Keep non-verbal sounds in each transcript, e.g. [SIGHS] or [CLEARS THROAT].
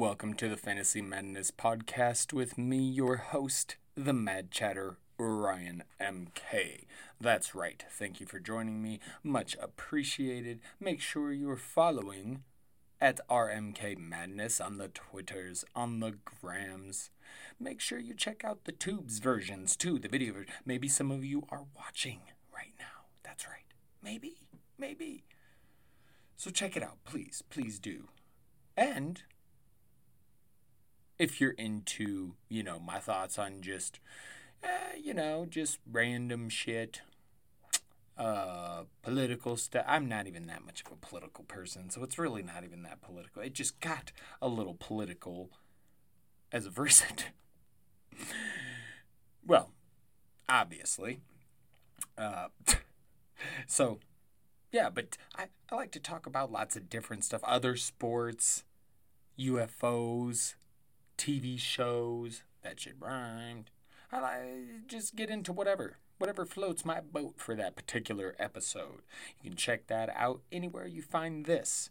welcome to the Fantasy Madness podcast with me, your host, the Mad Chatter, Ryan MK. That's right. Thank you for joining me. Much appreciated. Make sure you're following at RMK Madness on the Twitters, on the Grams. Make sure you check out the Tubes versions too, the video version. Maybe some of you are watching right now. That's right. Maybe. Maybe. So check it out, please. Please do. And if you're into, you know, my thoughts on just, eh, you know, just random shit, uh, political stuff. I'm not even that much of a political person, so it's really not even that political. It just got a little political as a verset. [LAUGHS] well, obviously. Uh, [LAUGHS] so, yeah, but I, I like to talk about lots of different stuff other sports, UFOs, TV shows. That shit rhymed. I like just get into whatever, whatever floats my boat for that particular episode. You can check that out anywhere you find this.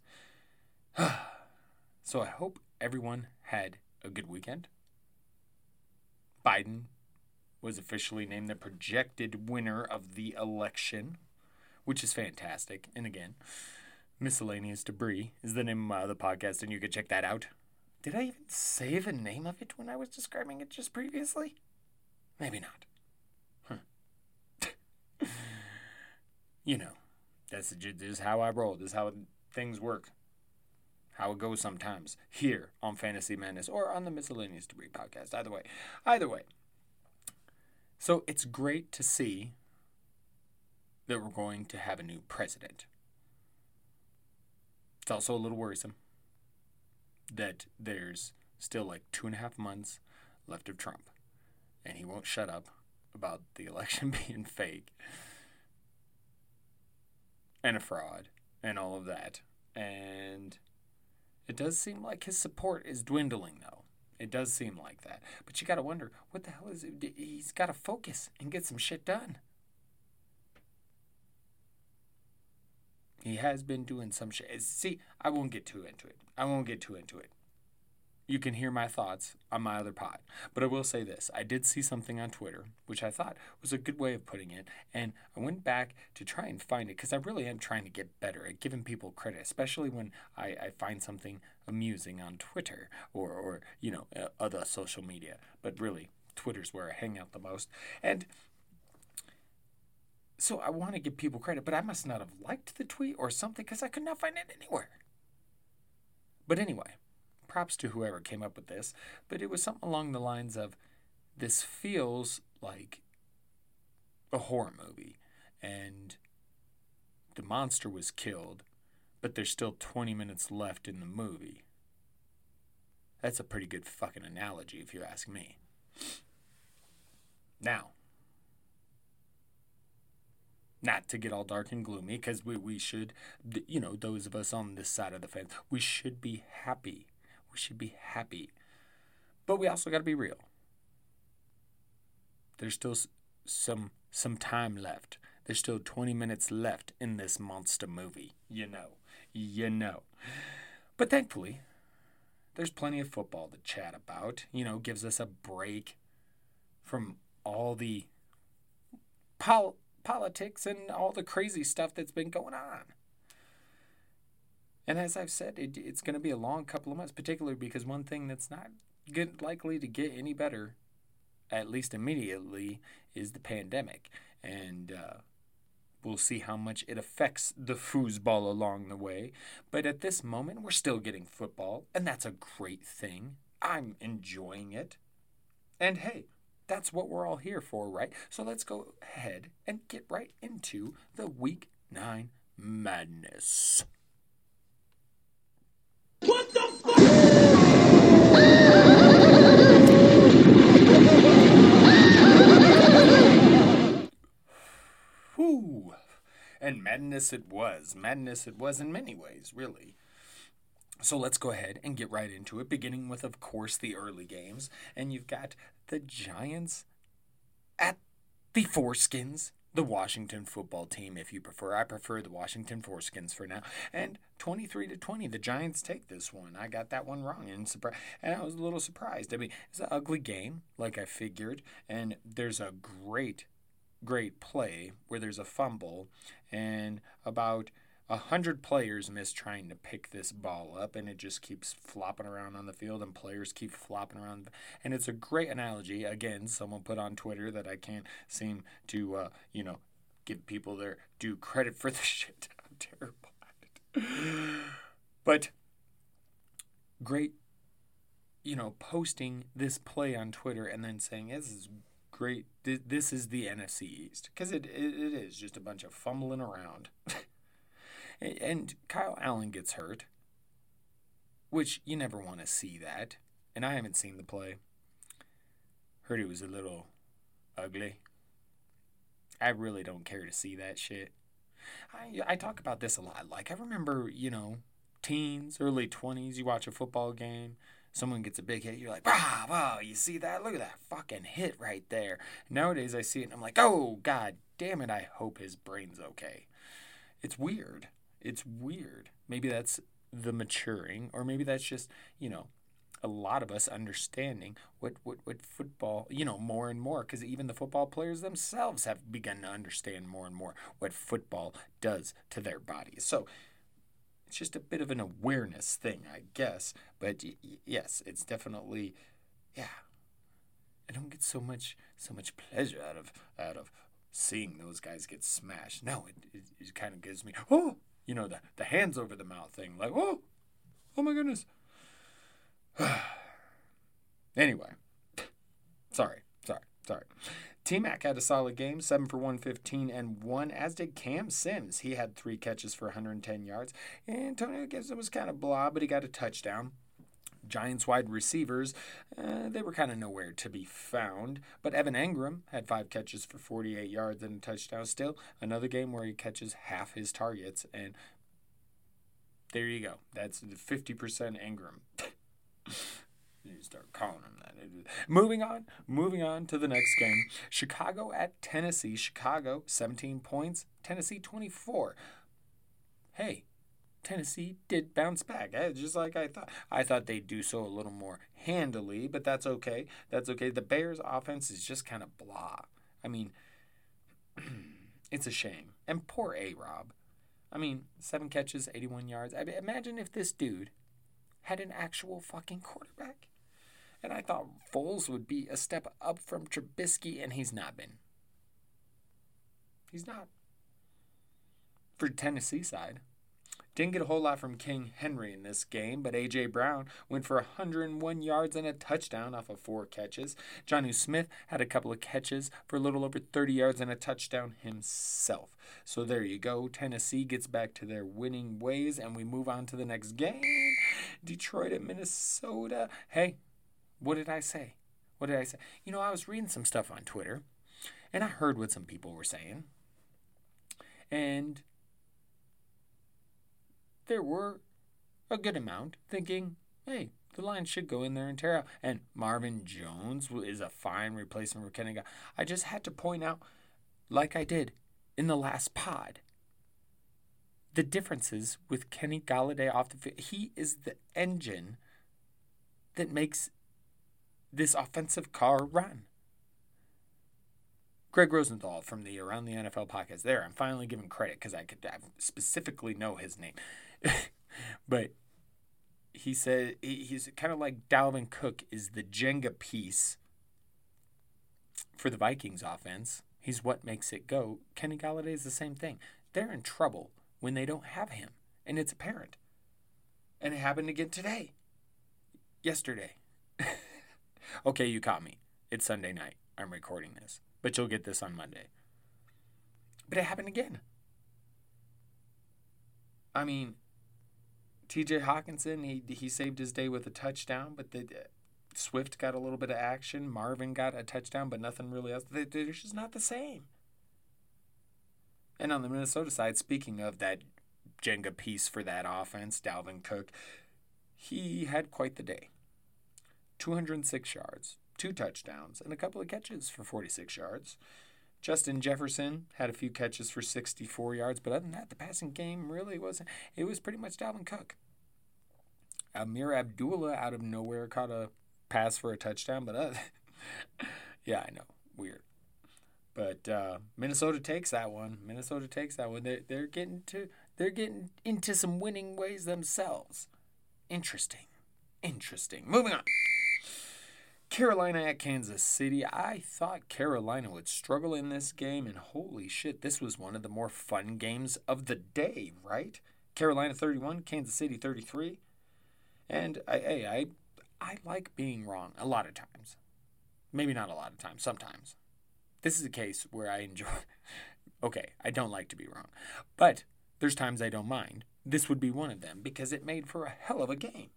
[SIGHS] so I hope everyone had a good weekend. Biden was officially named the projected winner of the election, which is fantastic. And again, Miscellaneous Debris is the name of the podcast, and you can check that out. Did I even say the name of it when I was describing it just previously? Maybe not. [LAUGHS] You know, that's is how I roll. This is how things work. How it goes sometimes here on Fantasy Madness or on the Miscellaneous Debris podcast. Either way. Either way. So it's great to see that we're going to have a new president. It's also a little worrisome that there's still like two and a half months left of Trump, and he won't shut up about the [LAUGHS] election being fake and a fraud and all of that. And it does seem like his support is dwindling, though. It does seem like that. But you got to wonder what the hell is it? He's got to focus and get some shit done. He has been doing some shit. See, I won't get too into it. I won't get too into it. You can hear my thoughts on my other pod. But I will say this I did see something on Twitter, which I thought was a good way of putting it. And I went back to try and find it because I really am trying to get better at giving people credit, especially when I, I find something amusing on Twitter or, or you know, uh, other social media. But really, Twitter's where I hang out the most. And so I want to give people credit, but I must not have liked the tweet or something because I could not find it anywhere. But anyway, props to whoever came up with this, but it was something along the lines of this feels like a horror movie and the monster was killed, but there's still 20 minutes left in the movie. That's a pretty good fucking analogy if you ask me. Now, not to get all dark and gloomy because we, we should you know those of us on this side of the fence we should be happy. We should be happy. But we also got to be real. There's still some some time left. There's still 20 minutes left in this monster movie you know you know. But thankfully there's plenty of football to chat about you know gives us a break from all the pol- politics and all the crazy stuff that's been going on. And as I've said, it, it's going to be a long couple of months, particularly because one thing that's not good, likely to get any better, at least immediately, is the pandemic. And uh, we'll see how much it affects the foosball along the way. But at this moment, we're still getting football, and that's a great thing. I'm enjoying it. And hey, that's what we're all here for, right? So let's go ahead and get right into the week nine madness. What the fuck? Whew. And madness it was. Madness it was in many ways, really. So let's go ahead and get right into it, beginning with, of course, the early games. And you've got the Giants at the Foreskins the Washington football team, if you prefer. I prefer the Washington Foreskins for now. And 23 to 20, the Giants take this one. I got that one wrong and surprised, and I was a little surprised. I mean, it's an ugly game, like I figured, and there's a great, great play where there's a fumble, and about a hundred players miss trying to pick this ball up and it just keeps flopping around on the field and players keep flopping around. And it's a great analogy. Again someone put on twitter that i can't seem to uh, you know give people their due credit for [LAUGHS] the shit. I'm terrible at it. But great you know posting this play on twitter and then saying this is great. This is the nfc east. Because it, it, it is just a bunch of fumbling around [LAUGHS] And Kyle Allen gets hurt, which you never want to see that. And I haven't seen the play. Heard it was a little ugly. I really don't care to see that shit. I, I talk about this a lot. Like, I remember, you know, teens, early 20s, you watch a football game, someone gets a big hit, you're like, wow, you see that? Look at that fucking hit right there. Nowadays, I see it and I'm like, oh, god damn it, I hope his brain's okay. It's weird. It's weird. Maybe that's the maturing, or maybe that's just, you know, a lot of us understanding what, what, what football, you know, more and more, because even the football players themselves have begun to understand more and more what football does to their bodies. So it's just a bit of an awareness thing, I guess. But y- yes, it's definitely, yeah. I don't get so much so much pleasure out of out of seeing those guys get smashed. No, it, it, it kind of gives me oh you know, the, the hands over the mouth thing. Like, oh, oh my goodness. [SIGHS] anyway, sorry, sorry, sorry. T Mac had a solid game, 7 for 115 and 1, as did Cam Sims. He had three catches for 110 yards. Antonio Gibson was kind of blah, but he got a touchdown. Giants wide receivers, uh, they were kind of nowhere to be found. But Evan Engram had five catches for 48 yards and a touchdown. Still, another game where he catches half his targets. And there you go. That's the 50% Engram. [LAUGHS] you start calling him that. Moving on, moving on to the next game. Chicago at Tennessee. Chicago, 17 points. Tennessee, 24. Hey, Tennessee did bounce back, just like I thought. I thought they'd do so a little more handily, but that's okay. That's okay. The Bears' offense is just kind of blah. I mean, [CLEARS THROAT] it's a shame. And poor A Rob. I mean, seven catches, 81 yards. I mean, imagine if this dude had an actual fucking quarterback. And I thought Foles would be a step up from Trubisky, and he's not been. He's not. For Tennessee side. Didn't get a whole lot from King Henry in this game, but A.J. Brown went for 101 yards and a touchdown off of four catches. Jonnu Smith had a couple of catches for a little over 30 yards and a touchdown himself. So there you go. Tennessee gets back to their winning ways, and we move on to the next game Detroit at Minnesota. Hey, what did I say? What did I say? You know, I was reading some stuff on Twitter, and I heard what some people were saying. And there were a good amount thinking, hey, the Lions should go in there and tear out. And Marvin Jones is a fine replacement for Kenny. I just had to point out, like I did in the last pod, the differences with Kenny Golladay off the field. He is the engine that makes this offensive car run. Greg Rosenthal from the Around the NFL podcast. There, I'm finally giving credit because I could I specifically know his name. [LAUGHS] but he said he's kind of like Dalvin Cook is the Jenga piece for the Vikings offense. He's what makes it go. Kenny Golladay is the same thing. They're in trouble when they don't have him, and it's apparent. And it happened again today. Yesterday. [LAUGHS] okay, you caught me. It's Sunday night. I'm recording this, but you'll get this on Monday. But it happened again. I mean, T.J. Hockenson, he he saved his day with a touchdown, but the Swift got a little bit of action. Marvin got a touchdown, but nothing really else. They're just not the same. And on the Minnesota side, speaking of that Jenga piece for that offense, Dalvin Cook, he had quite the day. 206 yards, two touchdowns, and a couple of catches for 46 yards. Justin Jefferson had a few catches for 64 yards, but other than that, the passing game really wasn't. It was pretty much Dalvin Cook. Ameer Abdullah out of nowhere caught a pass for a touchdown, but [LAUGHS] yeah, I know, weird. But uh, Minnesota takes that one. Minnesota takes that one. They're, they're getting to they're getting into some winning ways themselves. Interesting, interesting. Moving on. Carolina at Kansas City. I thought Carolina would struggle in this game, and holy shit, this was one of the more fun games of the day, right? Carolina 31, Kansas City 33. And I, I, I, I like being wrong a lot of times. Maybe not a lot of times, sometimes. This is a case where I enjoy. [LAUGHS] okay, I don't like to be wrong. But there's times I don't mind. This would be one of them because it made for a hell of a game.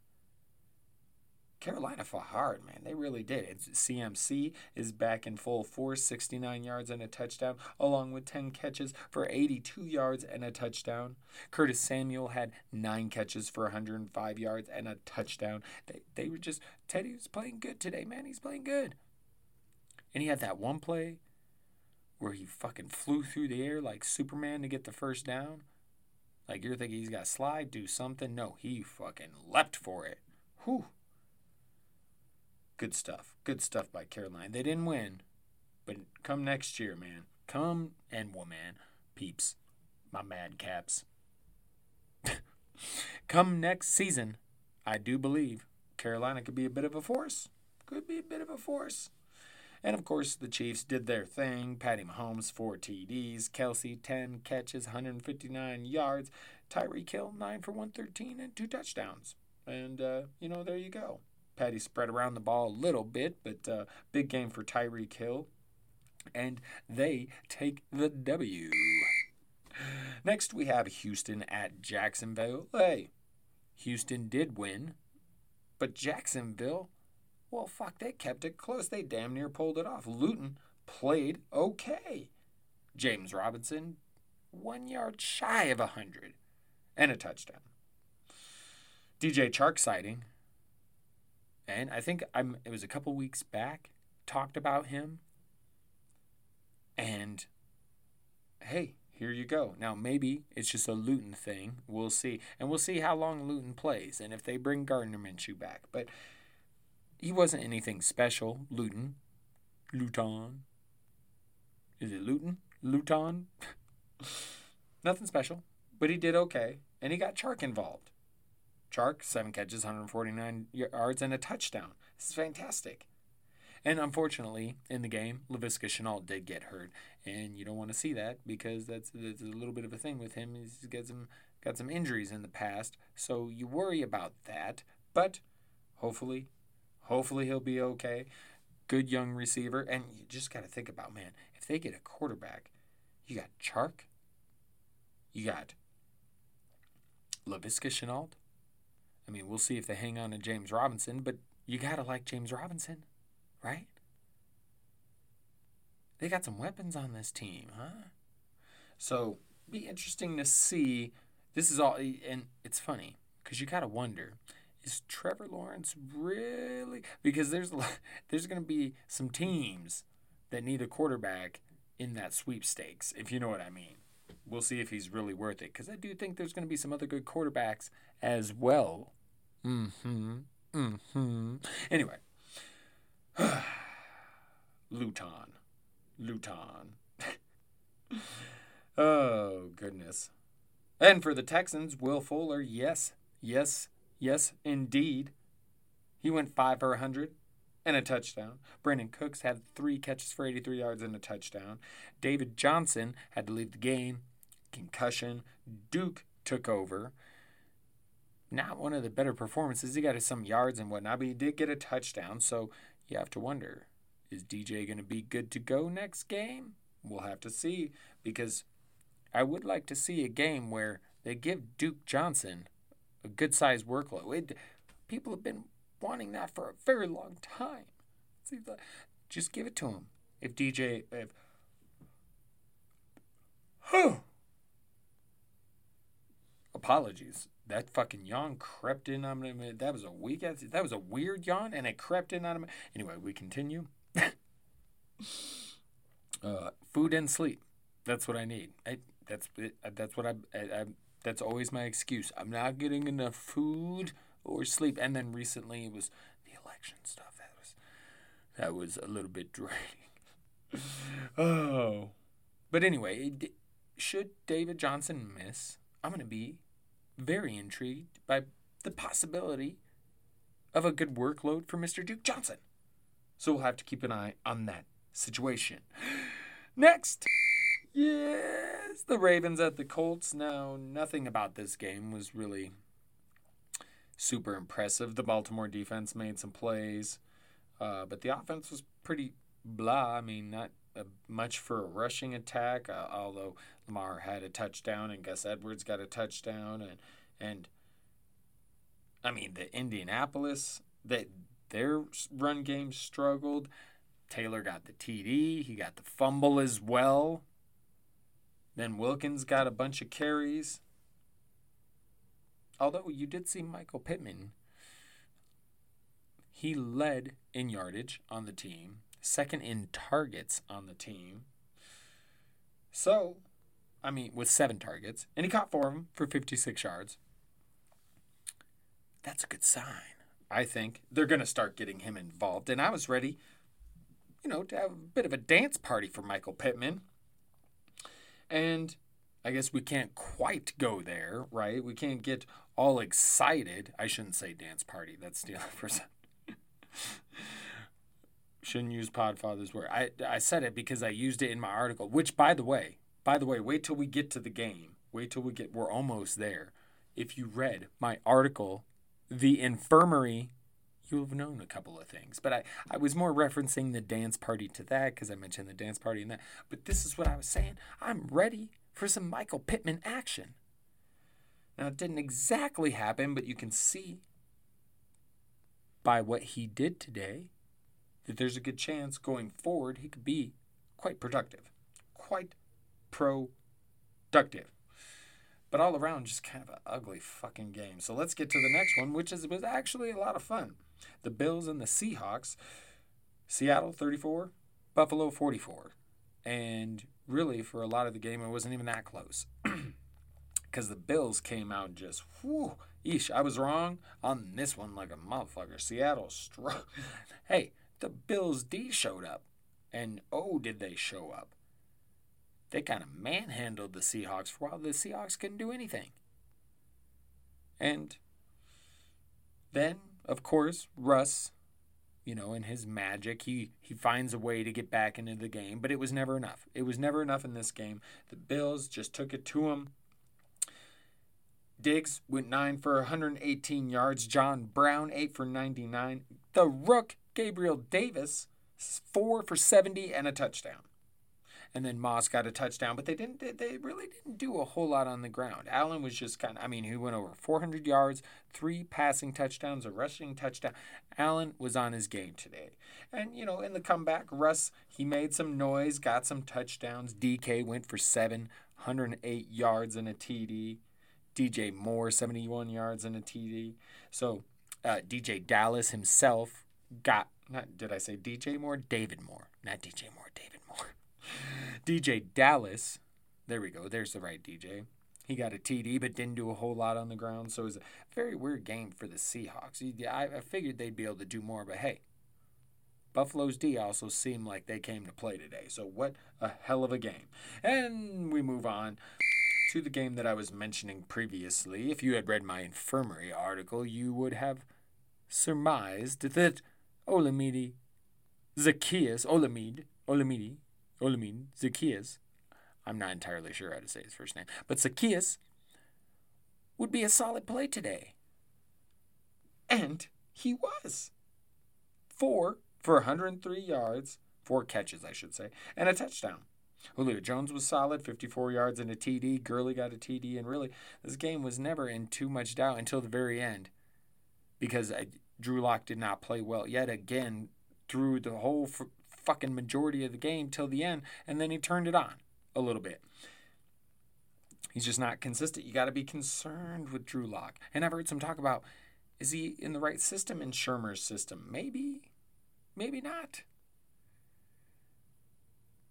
Carolina fought hard, man. They really did. It's, CMC is back in full force, 69 yards and a touchdown, along with 10 catches for 82 yards and a touchdown. Curtis Samuel had nine catches for 105 yards and a touchdown. They, they were just, Teddy was playing good today, man. He's playing good. And he had that one play where he fucking flew through the air like Superman to get the first down. Like you're thinking he's got slide, do something. No, he fucking leapt for it. Whew. Good stuff. Good stuff by Carolina. They didn't win, but come next year, man. Come and woman, peeps, my mad caps. [LAUGHS] come next season, I do believe Carolina could be a bit of a force. Could be a bit of a force. And of course, the Chiefs did their thing. Patty Mahomes, four TDs. Kelce, 10 catches, 159 yards. Tyreek Hill, 9 for 113 and two touchdowns. And, uh, you know, there you go. Patty spread around the ball a little bit, but uh, big game for Tyreek Hill. And they take the W. Next, we have Houston at Jacksonville. Hey, Houston did win, but Jacksonville, well, fuck, they kept it close. They damn near pulled it off. Luton played okay. James Robinson, one yard shy of a 100 and a touchdown. DJ Chark sighting and I think I'm it was a couple weeks back talked about him. And hey here you go. Now maybe it's just a Luton thing. We'll see. And we'll see how long Luton plays and if they bring Gardner Minshew back. But he wasn't anything special. Luton. Luton. Is it Luton? Luton? [LAUGHS] Nothing special. But he did okay. And he got Chark involved Chark, seven catches, 149 yards, and a touchdown. This is fantastic. And unfortunately, in the game, Laviska Shenault did get hurt, and you don't want to see that because that's, that's a little bit of a thing with him. He's got some got some injuries in the past, so you worry about that. But hopefully, hopefully he'll be okay. Good young receiver, and you just got to think about man, if they get a quarterback, you got Chark, you got Laviska Shenault, I mean, we'll see if they hang on to James Robinson, but you got to like James Robinson, right? They got some weapons on this team, huh? So, be interesting to see. This is all, and it's funny because you got to wonder is Trevor Lawrence really because there's [LAUGHS] there's going to be some teams that need a quarterback in that sweepstakes if you know what I mean we'll see if he's really worth it because I do think there's going to be some other good quarterbacks as well. Mm-hmm. Mm-hmm. Anyway, [SIGHS] Luton, Luton. [LAUGHS] oh goodness. And for the Texans, Will Fuller, yes, yes, yes, indeed. He went five for a hundred and a touchdown. Brandin Cooks had three catches for 83 yards and a touchdown. David Johnson had to leave the game concussion. Duke took over. Not one of the better performances. He got some yards and whatnot, but he did get a touchdown. So you have to wonder is DJ going to be good to go next game? We'll have to see because I would like to see a game where they give Duke Johnson a good sized workload. It, people have been wanting that for a very long time. Just give it to him. If DJ, if, [SIGHS] huh, apologies. That fucking yawn crept in on me. That was a weak ass. That was a weird yawn, and it crept in on me. Anyway, we continue. [LAUGHS] Uh, food and sleep. That's what I need. I, that's it, that's what I, I, I that's always my excuse. I'm not getting enough food or sleep. And then recently it was the election stuff. That was that was a little bit draining. [LAUGHS] oh, but anyway, should David Johnson miss, I'm to be very intrigued by the possibility of a good workload for Mr. Duke Johnson. So we'll have to keep an eye on that situation. [GASPS] Next. Yes, the Ravens at the Colts. Now, nothing about this game was really super impressive. The Baltimore defense made some plays, uh, but the offense was pretty blah. I mean, not much for a rushing attack, uh, although Lamar had a touchdown and Gus Edwards got a touchdown. And, and I mean, the Indianapolis, they, their run game struggled. Taylor got the TD, he got the fumble as well. Then Wilkins got a bunch of carries. Although you did see Michael Pittman, he led in yardage on the team, second in targets on the team. So, I mean, with seven targets, and he caught four of them for 56 yards. That's a good sign, I think. They're going to start getting him involved. And I was ready, you know, to have a bit of a dance party for Michael Pittman. And I guess we can't quite go there, right? We can't get all excited. I shouldn't say dance party. That's the other person. Shouldn't use Podfather's word. I, I said it because I used it in my article, which, by the way, by the way, wait till we get to the game. Wait till we get, we're almost there. If you read my article, The Infirmary you'll have known a couple of things. But I, I was more referencing the dance party to that because I mentioned the dance party and that. But this is what I was saying. I'm ready for some Michael Pittman action. Now, it didn't exactly happen, but you can see by what he did today that there's a good chance going forward he could be quite productive. Quite productive. But all around, just kind of an ugly fucking game. So let's get to the next one, which is was actually a lot of fun. The Bills and the Seahawks. Seattle 34, Buffalo 44. And really, for a lot of the game, it wasn't even that close. [CLEARS THROAT] Because the Bills came out just, whew, eesh, I was wrong on this one like a motherfucker. Seattle struck. [LAUGHS] hey, the Bills D showed up. And oh, did they show up they kind of manhandled the Seahawks for while. The Seahawks couldn't do anything. And then, of course, Russ, you know, in his magic, he, he finds a way to get back into the game, but it was never enough. It was never enough in this game. The Bills just took it to him. Diggs went 9 for 118 yards. John Brown, 8 for 99. The Rook, Gabriel Davis, 4 for 70 and a touchdown and then Moss got a touchdown, but they didn't. They really didn't do a whole lot on the ground. Allen was just kind of. I mean, he went over 400 yards, three passing touchdowns, a rushing touchdown. Allen was on his game today, and you know, in the comeback, Russ he made some noise, got some touchdowns. DK went for seven, 108 yards and a TD. DJ Moore 71 yards and a TD. So uh, DeeJay Dallas himself got. Not did I say DJ Moore? David Moore, not DJ Moore. David Moore. [LAUGHS] DeeJay Dallas, there we go. There's the right DJ. He got a TD, but didn't do a whole lot on the ground. So it was a very weird game for the Seahawks. I, figured they'd be able to do more, but hey, Buffalo's D also seemed like they came to play today. So what a hell of a game. And we move on to the game that I was mentioning previously. If you had read my infirmary article, you would have surmised that Olamide Zacchaeus, Olamide, Olamide, Olamide, Zacchaeus, I'm not entirely sure how to say his first name, but Zacchaeus would be a solid play today. And he was. Four for 103 yards, four catches, I should say, and a touchdown. Julio Jones was solid, 54 yards and a TD. Gurley got a TD, and really, this game was never in too much doubt until the very end because uh, Drew Lock did not play well yet again through the whole fucking majority of the game till the end, and then he turned it on a little bit. He's just not consistent. You got to be concerned with Drew Lock. And I've heard some talk about is he in the right system in Shurmur's system? Maybe, maybe not.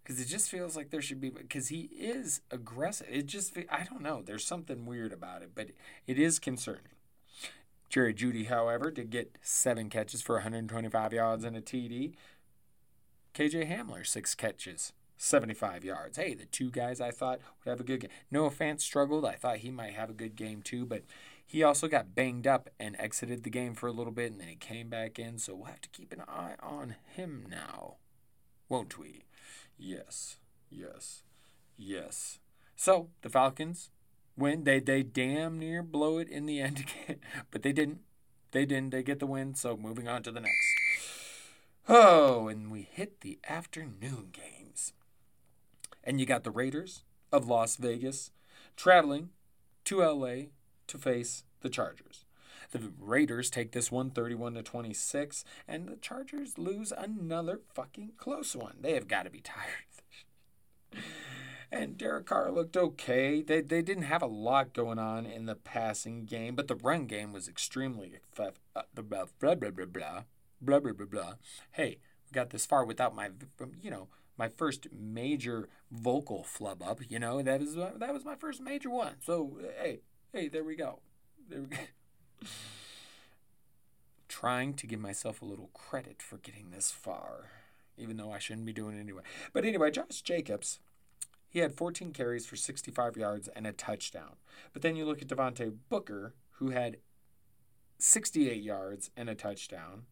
because it just feels like there should be because he is aggressive. It just I don't know. There's something weird about it, but it is concerning. Jerry Jeudy, however, did get seven catches for 125 yards and a TD. KJ Hamler, six catches, 75 yards. Hey, the two guys I thought would have a good game. Noah Fant struggled. I thought he might have a good game too, but he also got banged up and exited the game for a little bit, and then he came back in. So we'll have to keep an eye on him now, won't we? Yes, yes, yes. So the Falcons win. They they damn near blow it in the end [LAUGHS] but they didn't. They didn't. They get the win. So moving on to the next. Oh, and we hit the afternoon games. And you got the Raiders of Las Vegas traveling to LA to face the Chargers. The Raiders take this one 31 to 26 and the Chargers lose another fucking close one. They have got to be tired. [LAUGHS] and Derek Carr looked okay. They, they didn't have a lot going on in the passing game, but the run game was extremely effective. Uh, blah, blah, blah, blah, blah, blah, blah, blah. Hey, we got this far without my, you know, my first major vocal flub up. You know, that is that was my first major one. So hey, hey, there we go. There we go. [LAUGHS] Trying to give myself a little credit for getting this far, even though I shouldn't be doing it anyway. But anyway, Josh Jacobs, he had 14 carries for 65 yards and a touchdown. But then you look at Devontae Booker, who had 68 yards and a touchdown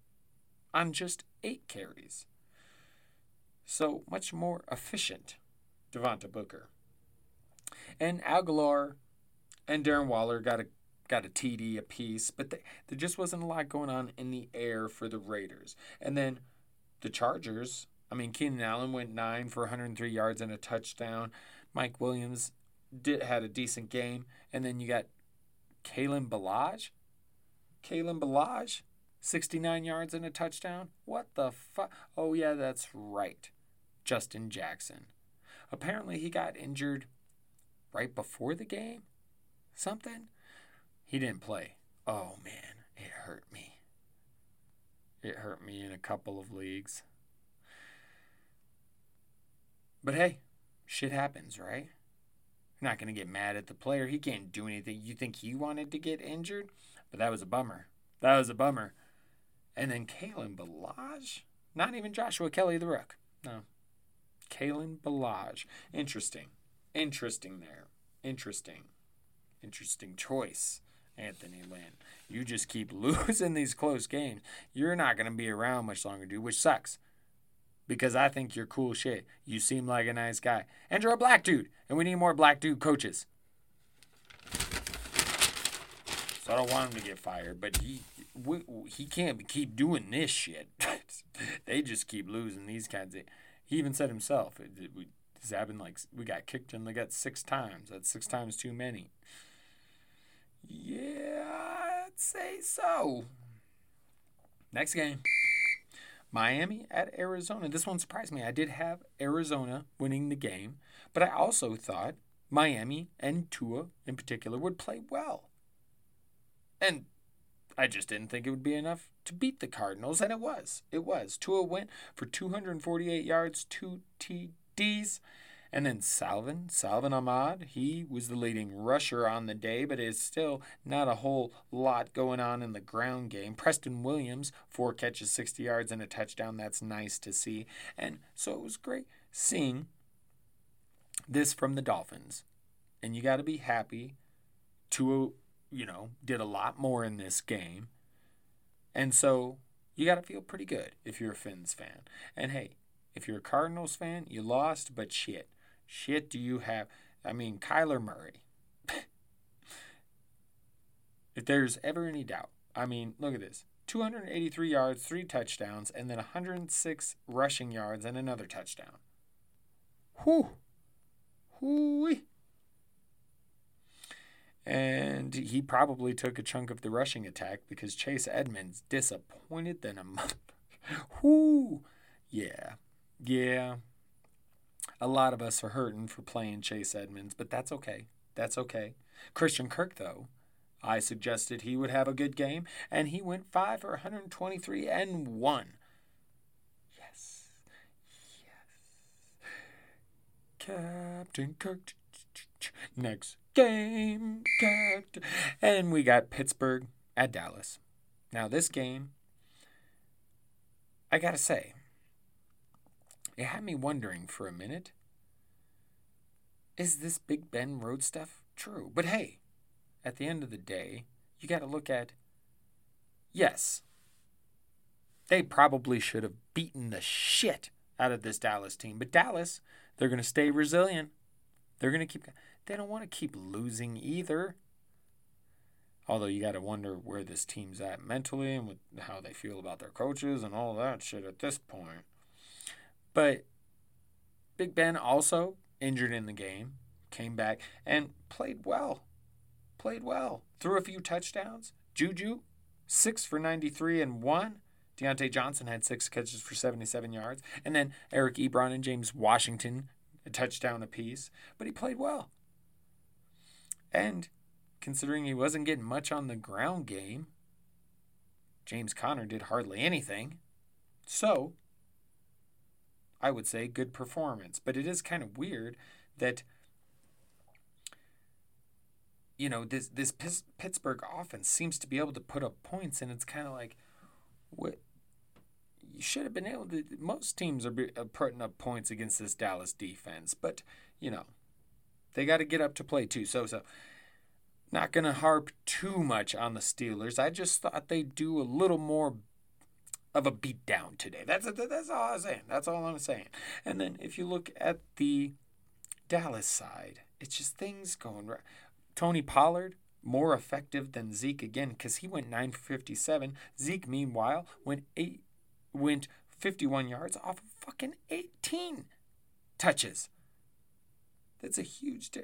on just eight carries. So much more efficient, Devontae Booker. And Agholor and Darren Waller got a got a TD apiece, but they, there just wasn't a lot going on in the air for the Raiders. And then the Chargers, I mean, Keenan Allen went nine for 103 yards and a touchdown. Mike Williams did had a decent game, and then you got Kalen Ballage. Kalen Ballage, 69 yards and a touchdown. What the fuck? Oh yeah, that's right. Justin Jackson. Apparently, he got injured right before the game. Something. He didn't play. Oh man, it hurt me. It hurt me in a couple of leagues. But hey, shit happens, right? You're not going to get mad at the player. He can't do anything. You think he wanted to get injured? But that was a bummer. That was a bummer. And then Kalen Ballage? Not even Joshua Kelley the Rook. No. Kalen Ballage. Interesting. Interesting there. Interesting. Interesting choice, Anthony Lynn. You just keep [LAUGHS] losing these close games. You're not going to be around much longer, dude, which sucks. Because I think you're cool shit. You seem like a nice guy. And you're a black dude. And we need more black dude coaches. So I don't want him to get fired, but he we, he can't keep doing this shit. [LAUGHS] they just keep losing these kinds of. He even said himself, we, happened like we got kicked in the gut six times. That's six times too many. Yeah, I'd say so. Next game. Miami at Arizona. This one surprised me. I did have Arizona winning the game, but I also thought Miami and Tua in particular would play well. And I just didn't think it would be enough to beat the Cardinals, and it was. It was. Tua went for 248 yards, two TDs, and then Salvon, Salvon Ahmed, he was the leading rusher on the day, but it's still not a whole lot going on in the ground game. Preston Williams, four catches, 60 yards, and a touchdown. That's nice to see. And so it was great seeing this from the Dolphins. And you got to be happy. Tua, you know, did a lot more in this game. And so you got to feel pretty good if you're a Fins fan. And hey, if you're a Cardinals fan, you lost, but shit. Shit, do you have? I mean, Kyler Murray. [LAUGHS] if there's ever any doubt, I mean, look at this 283 yards, three touchdowns, and then 106 rushing yards and another touchdown. Whew. Whew. And he probably took a chunk of the rushing attack because Chase Edmonds disappointed than a mother. [LAUGHS] Whoo. Yeah. Yeah a lot of us are hurting for playing Chase Edmonds, but that's okay. That's okay. Christian Kirk, though, I suggested he would have a good game, and he went 5 for 123 and 1. Yes. Yes. Captain Kirk. Next game, Captain. And we got Pittsburgh at Dallas. Now, this game, I gotta say, it had me wondering for a minute is this Big Ben road stuff true? But hey, at the end of the day, you gotta look at yes, they probably should have beaten the shit out of this Dallas team. But Dallas, they're going to stay resilient. They're going to keep. They don't want to keep losing either. Although you got to wonder where this team's at mentally and with how they feel about their coaches and all that shit at this point. But Big Ben also injured in the game, came back and played well. Played well. Threw a few touchdowns. Juju, six for 93 and one. Diontae Johnson had six catches for 77 yards. And then Eric Ebron and James Washington, a touchdown apiece. But he played well. And considering he wasn't getting much on the ground game, James Conner did hardly anything. So, I would say good performance. But it is kind of weird that you know this this Pittsburgh offense seems to be able to put up points, and it's kind of like what you should have been able to. Most teams are, are uh, putting up points against this Dallas defense, but you know they got to get up to play too. So so. Not going to harp too much on the Steelers. I just thought they'd do a little more of a beatdown today. That's that's all I'm saying. That's all I'm saying. And then if you look at the Dallas side, it's just things going right. Tony Pollard more effective than Zeke again because he went 9 for 57. Zeke, meanwhile, went eight, went 51 yards off of fucking 18 touches. That's a huge. Di-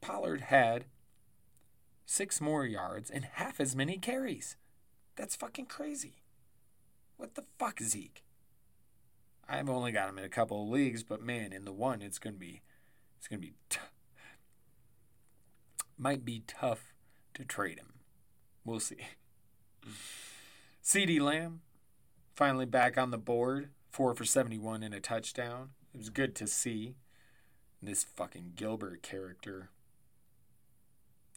Pollard had six more yards and half as many carries. That's fucking crazy. What the fuck, Zeke? I've only got him in a couple of leagues, but man, in the one, it's gonna be, it's gonna be, t- might be tough to trade him. We'll see. CeeDee Lamb, finally back on the board, four for 71 and a touchdown. It was good to see this fucking Gilbert character.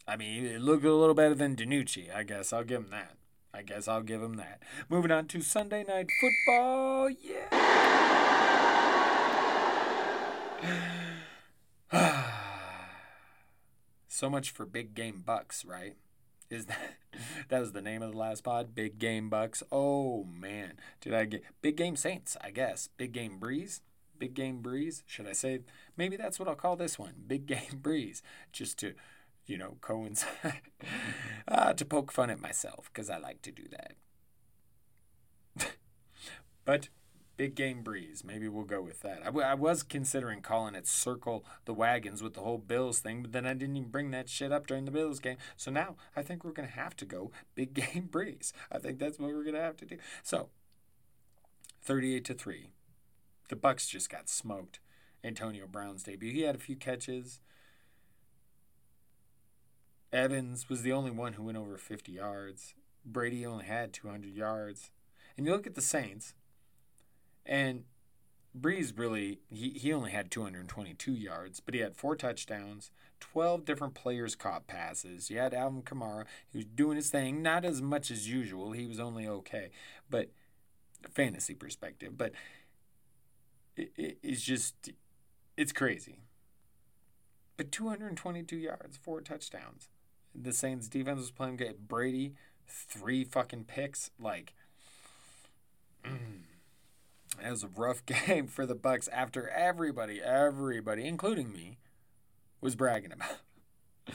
I mean, it looked a little better than DiNucci. I guess I'll give him that. I guess I'll give him that. Moving on to Sunday Night Football. Yeah. [SIGHS] so much for big game bucks, right? Is that [LAUGHS] that was the name of the last pod? Big Game Bucks. Oh man, did I get Big Game Saints? I guess Big Game Brees. Big Game Brees. Should I say? Maybe that's what I'll call this one. Big [LAUGHS] Game Brees, just to, you know, coincide, [LAUGHS] uh, to poke fun at myself because I like to do that. [LAUGHS] but Big Game Brees. Maybe we'll go with that. I, w- I was considering calling it Circle the Wagons with the whole Bills thing, but then I didn't even bring that shit up during the Bills game. So now I think we're going to have to go Big [LAUGHS] Game Brees. I think that's what we're going to have to do. So 38 to 3. The Bucks just got smoked. Antonio Brown's debut. He had a few catches. Evans was the only one who went over 50 yards. Brady only had 200 yards. And you look at the Saints, and Brees really, he, he only had 222 yards, but he had four touchdowns. 12 different players caught passes. You had Alvin Kamara. He was doing his thing, not as much as usual. He was only okay, but fantasy perspective. But it, it, it's just, it's crazy. But 222 yards, four touchdowns. The Saints defense was playing good. Brady, three fucking picks. Like, [CLEARS THROAT] it was a rough [LAUGHS] game for the Bucks after everybody, everybody, including me, was bragging about. [LAUGHS]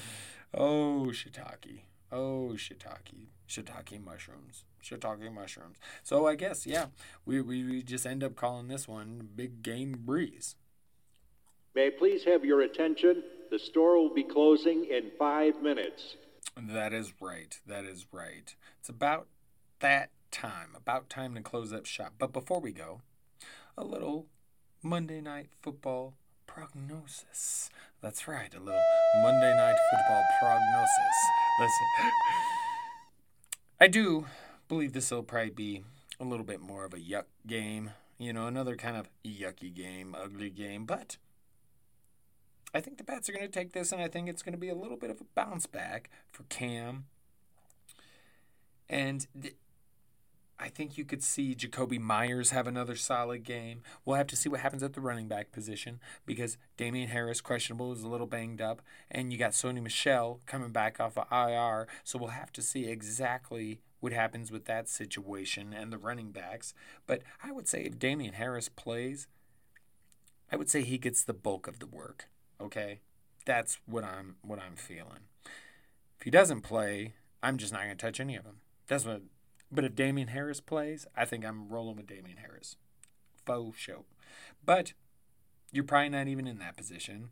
oh, shiitake. Oh, shiitake. Shiitake mushrooms. Shiitake mushrooms. So I guess, yeah, we, we, we just end up calling this one Big Game Brees. May I please have your attention? The store will be closing in five minutes. That is right. That is right. It's about that time. About time to close up shop. But before we go, a little Monday Night Football prognosis. That's right, a little Monday Night Football prognosis. Listen, I do believe this will probably be a little bit more of a yuck game. You know, another kind of yucky game, ugly game, but I think the Pats are going to take this, and I think it's going to be a little bit of a bounce back for Cam. And th- I think you could see Jakobi Meyers have another solid game. We'll have to see what happens at the running back position because Damien Harris, questionable, is a little banged up. And you got Sony Michel coming back off of IR. So we'll have to see exactly what happens with that situation and the running backs. But I would say if Damien Harris plays, I would say he gets the bulk of the work. Okay? That's what I'm what I'm feeling. If he doesn't play, I'm just not going to touch any of them. That's what but if Damien Harris plays, I think I'm rolling with Damien Harris. Faux show. But you're probably not even in that position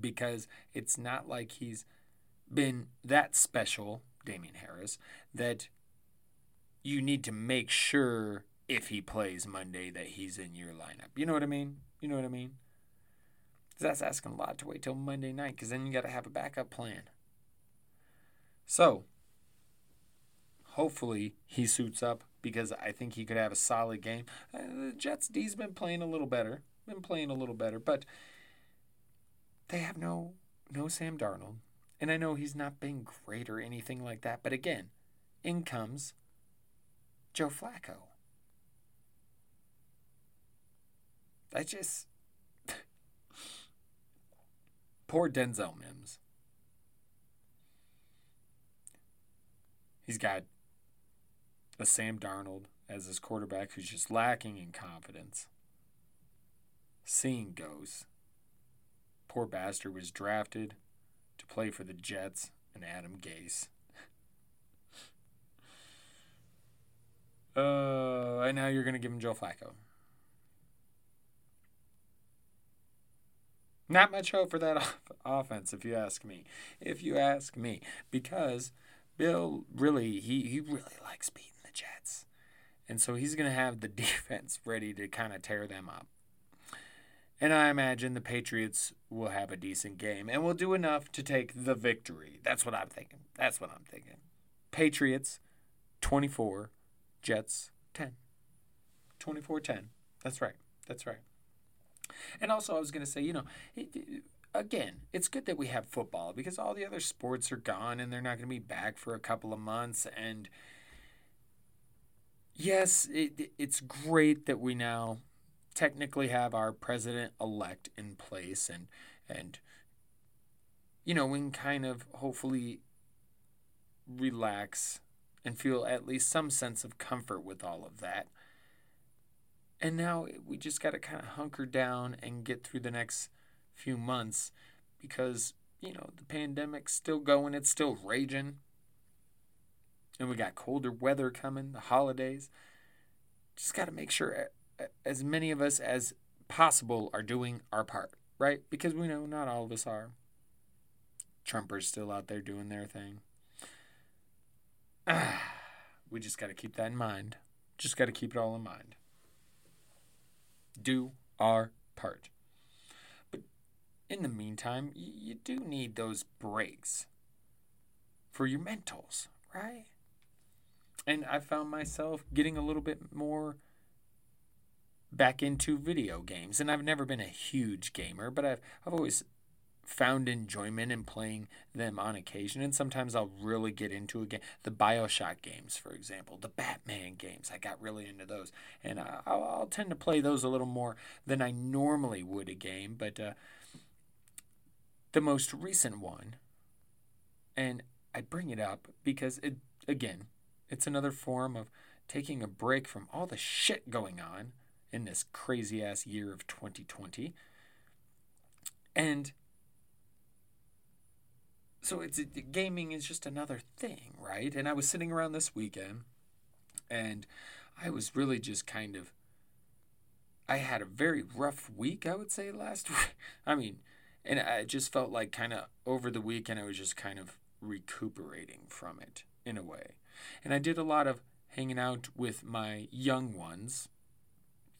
because it's not like he's been that special, Damien Harris, that you need to make sure if he plays Monday that he's in your lineup. You know what I mean? You know what I mean? That's asking a lot to wait till Monday night because then you got to have a backup plan. So, hopefully he suits up because I think he could have a solid game. Uh, the Jets D's been playing a little better, been playing a little better, but they have no no Sam Darnold, and I know he's not been great or anything like that. But again, in comes Joe Flacco. I just poor Denzel Mims. He's got a Sam Darnold as his quarterback who's just lacking in confidence. Seeing goes. Poor bastard was drafted to play for the Jets and Adam Gase. [LAUGHS] Uh, and now you're going to give him Joe Flacco. Not much hope for that [LAUGHS] off- offense, if you ask me. If you ask me, because Bill really he he really likes beating the Jets. And so he's going to have the [LAUGHS] defense ready to kind of tear them up. And I imagine the Patriots will have a decent game and will do enough to take the victory. That's what I'm thinking. That's what I'm thinking. Patriots 24, Jets 10. 24 10. That's right. That's right. And also, I was going to say, you know, it, it, again, it's good that we have football because all the other sports are gone and they're not going to be back for a couple of months. And yes, it, it's great that we now technically have our president elect in place and and you know we can kind of hopefully relax and feel at least some sense of comfort with all of that and now we just got to kind of hunker down and get through the next few months because you know the pandemic's still going it's still raging and we got colder weather coming, the holidays. Just got to make sure as many of us as possible are doing our part, right? Because we know not all of us are. Trumpers still out there doing their thing. Ah, [SIGHS] we just got to keep that in mind. Just got to keep it all in mind. Do our part. But in the meantime, you do need those breaks for your mentals, right? And I found myself getting a little bit more back into video games. And I've never been a huge gamer, but I've, I've always found enjoyment in playing them on occasion. And sometimes I'll really get into a game. The Bioshock games, for example, the Batman games, I got really into those. And I'll, I'll tend to play those a little more than I normally would a game. But uh, the most recent one, and I bring it up because it, again, it's another form of taking a break from all the shit going on in this crazy ass year of 2020. And so it's gaming is just another thing, right? And I was sitting around this weekend and I was really just kind of I had a very rough week, I would say last [LAUGHS] week. I mean, and I just felt like kind of over the weekend I was just kind of recuperating from it in a way. And I did a lot of hanging out with my young ones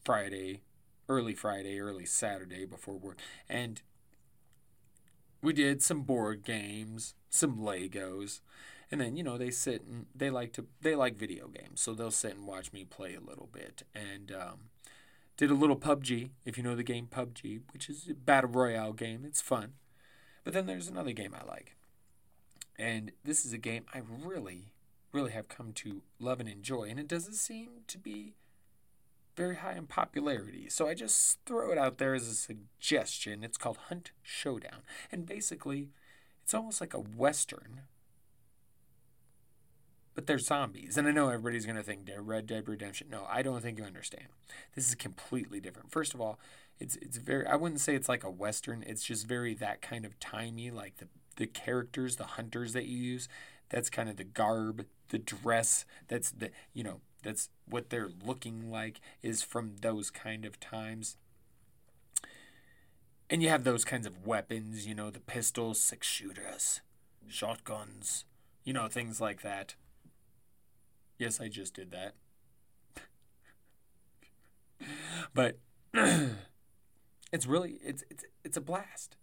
Friday, early Friday, early Saturday before work. And we did some board games, some Legos. And then, you know, they sit and they like to they like video games, so they'll sit and watch me play a little bit. And um, Did a little PUBG, if you know the game PUBG, which is a battle royale game. It's fun. But then there's another game I like. And this is a game I really, really have come to love and enjoy. And it doesn't seem to be very high in popularity. So I just throw it out there as a suggestion. It's called Hunt Showdown. And basically, it's almost like a Western but they're zombies. And I know everybody's going to think Red Dead Redemption. No, I don't think you understand. This is completely different. First of all, it's it's very I wouldn't say it's like a western. It's just very that kind of timey like the the characters, the hunters that you use, that's kind of the garb, the dress, that's the you know, that's what they're looking like is from those kind of times. And you have those kinds of weapons, you know, the pistols, six shooters, shotguns, you know, things like that. Yes, I just did that. [LAUGHS] but [CLEARS THROAT] it's really it's it's it's a blast.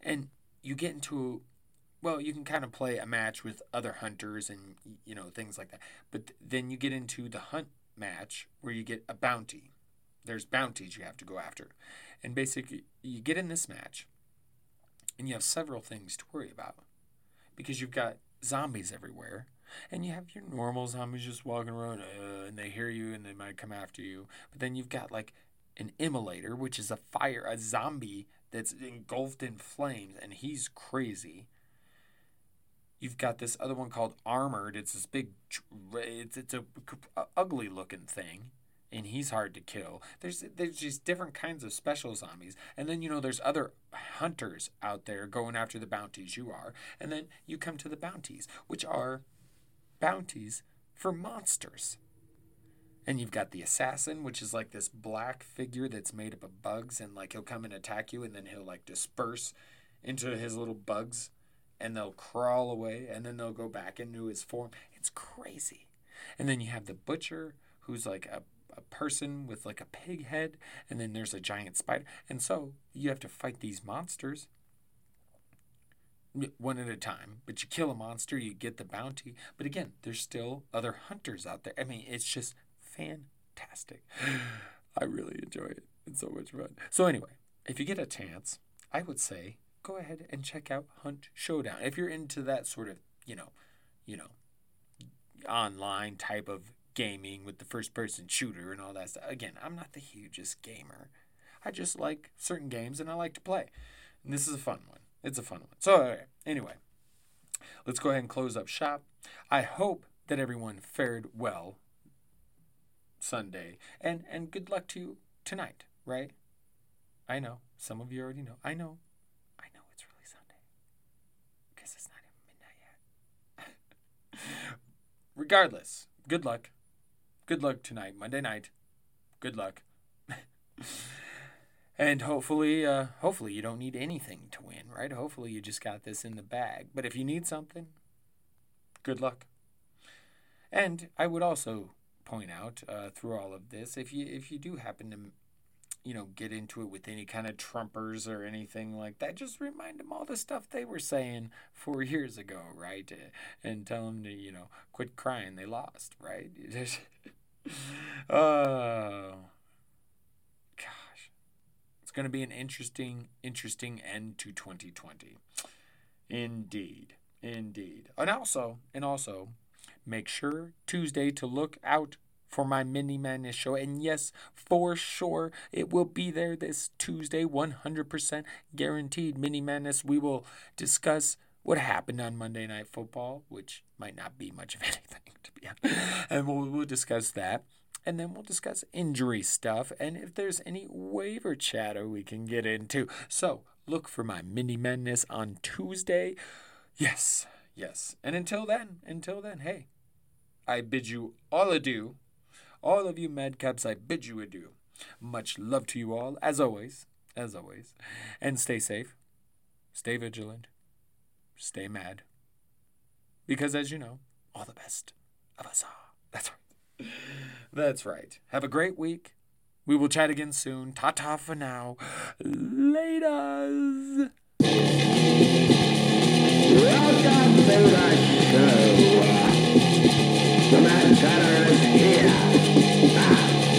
And you get into well, you can kind of play a match with other hunters and you know things like that. But then you get into the hunt match where you get a bounty. There's bounties you have to go after. And basically you get in this match and you have several things to worry about because you've got zombies everywhere and you have your normal zombies just walking around, uh, and they hear you and they might come after you. But then you've got like an immolator, which is a fire, a zombie that's engulfed in flames, and he's crazy. You've got this other one called armored. It's this big, it's it's a, a ugly looking thing, and he's hard to kill. There's there's just different kinds of special zombies, and then you know there's other hunters out there going after the bounties you are, and then you come to the bounties, which are bounties for monsters. And you've got the assassin, which is like this black figure that's made up of bugs, and like he'll come and attack you, and then he'll like disperse into his little bugs, and they'll crawl away, and then they'll go back into his form. It's crazy. And then you have the butcher, who's like a, a person with like a pig head, and then there's a giant spider. And so you have to fight these monsters one at a time. But you kill a monster, you get the bounty. But again, there's still other hunters out there. I mean, it's just fantastic. [GASPS] I really enjoy it. It's so much fun. So anyway, if you get a chance, I would say go ahead and check out Hunt Showdown. If you're into that sort of, you know, you know, online type of gaming with the first person shooter and all that stuff. Again, I'm not the hugest gamer. I just like certain games and I like to play. And this is a fun one. It's a fun one. So, anyway, let's go ahead and close up shop. I hope that everyone fared well Sunday, and and good luck to you tonight. Right? I know some of you already know. I know, I know it's really Sunday because it's not even midnight yet. Regardless, good luck. Good luck tonight, Monday night. Good luck. [LAUGHS] and hopefully uh, hopefully you don't need anything to win right hopefully you just got this in the bag but if you need something good luck and i would also point out uh, through all of this if you if you do happen to you know get into it with any kind of trumpers or anything like that just remind them all the stuff they were saying four [LAUGHS] years ago right and tell them to you know quit crying they lost right [LAUGHS] oh gosh. It's going to be an interesting, interesting end to 2020. Indeed. Indeed. And also, and also, make sure Tuesday to look out for my Mini Madness show. And yes, for sure, it will be there this Tuesday, 100% guaranteed. Mini Madness, we will discuss what happened on Monday Night Football, which might not be much of [LAUGHS] anything, to be honest. And we'll, we'll discuss that and then we'll discuss injury stuff and if there's any waiver chatter we can get into. So look for my mini madness on Tuesday. Yes, yes. And until then, until then, hey, I bid you all adieu. All of you madcaps, I bid you adieu. Much love to you all, as always, as always. And stay safe, stay vigilant, stay mad. Because, as you know, all the best of us are. That's right. That's right. Have a great week. We will chat again soon. Ta ta for now. Laters. Welcome to the show. Matt is here. Ah.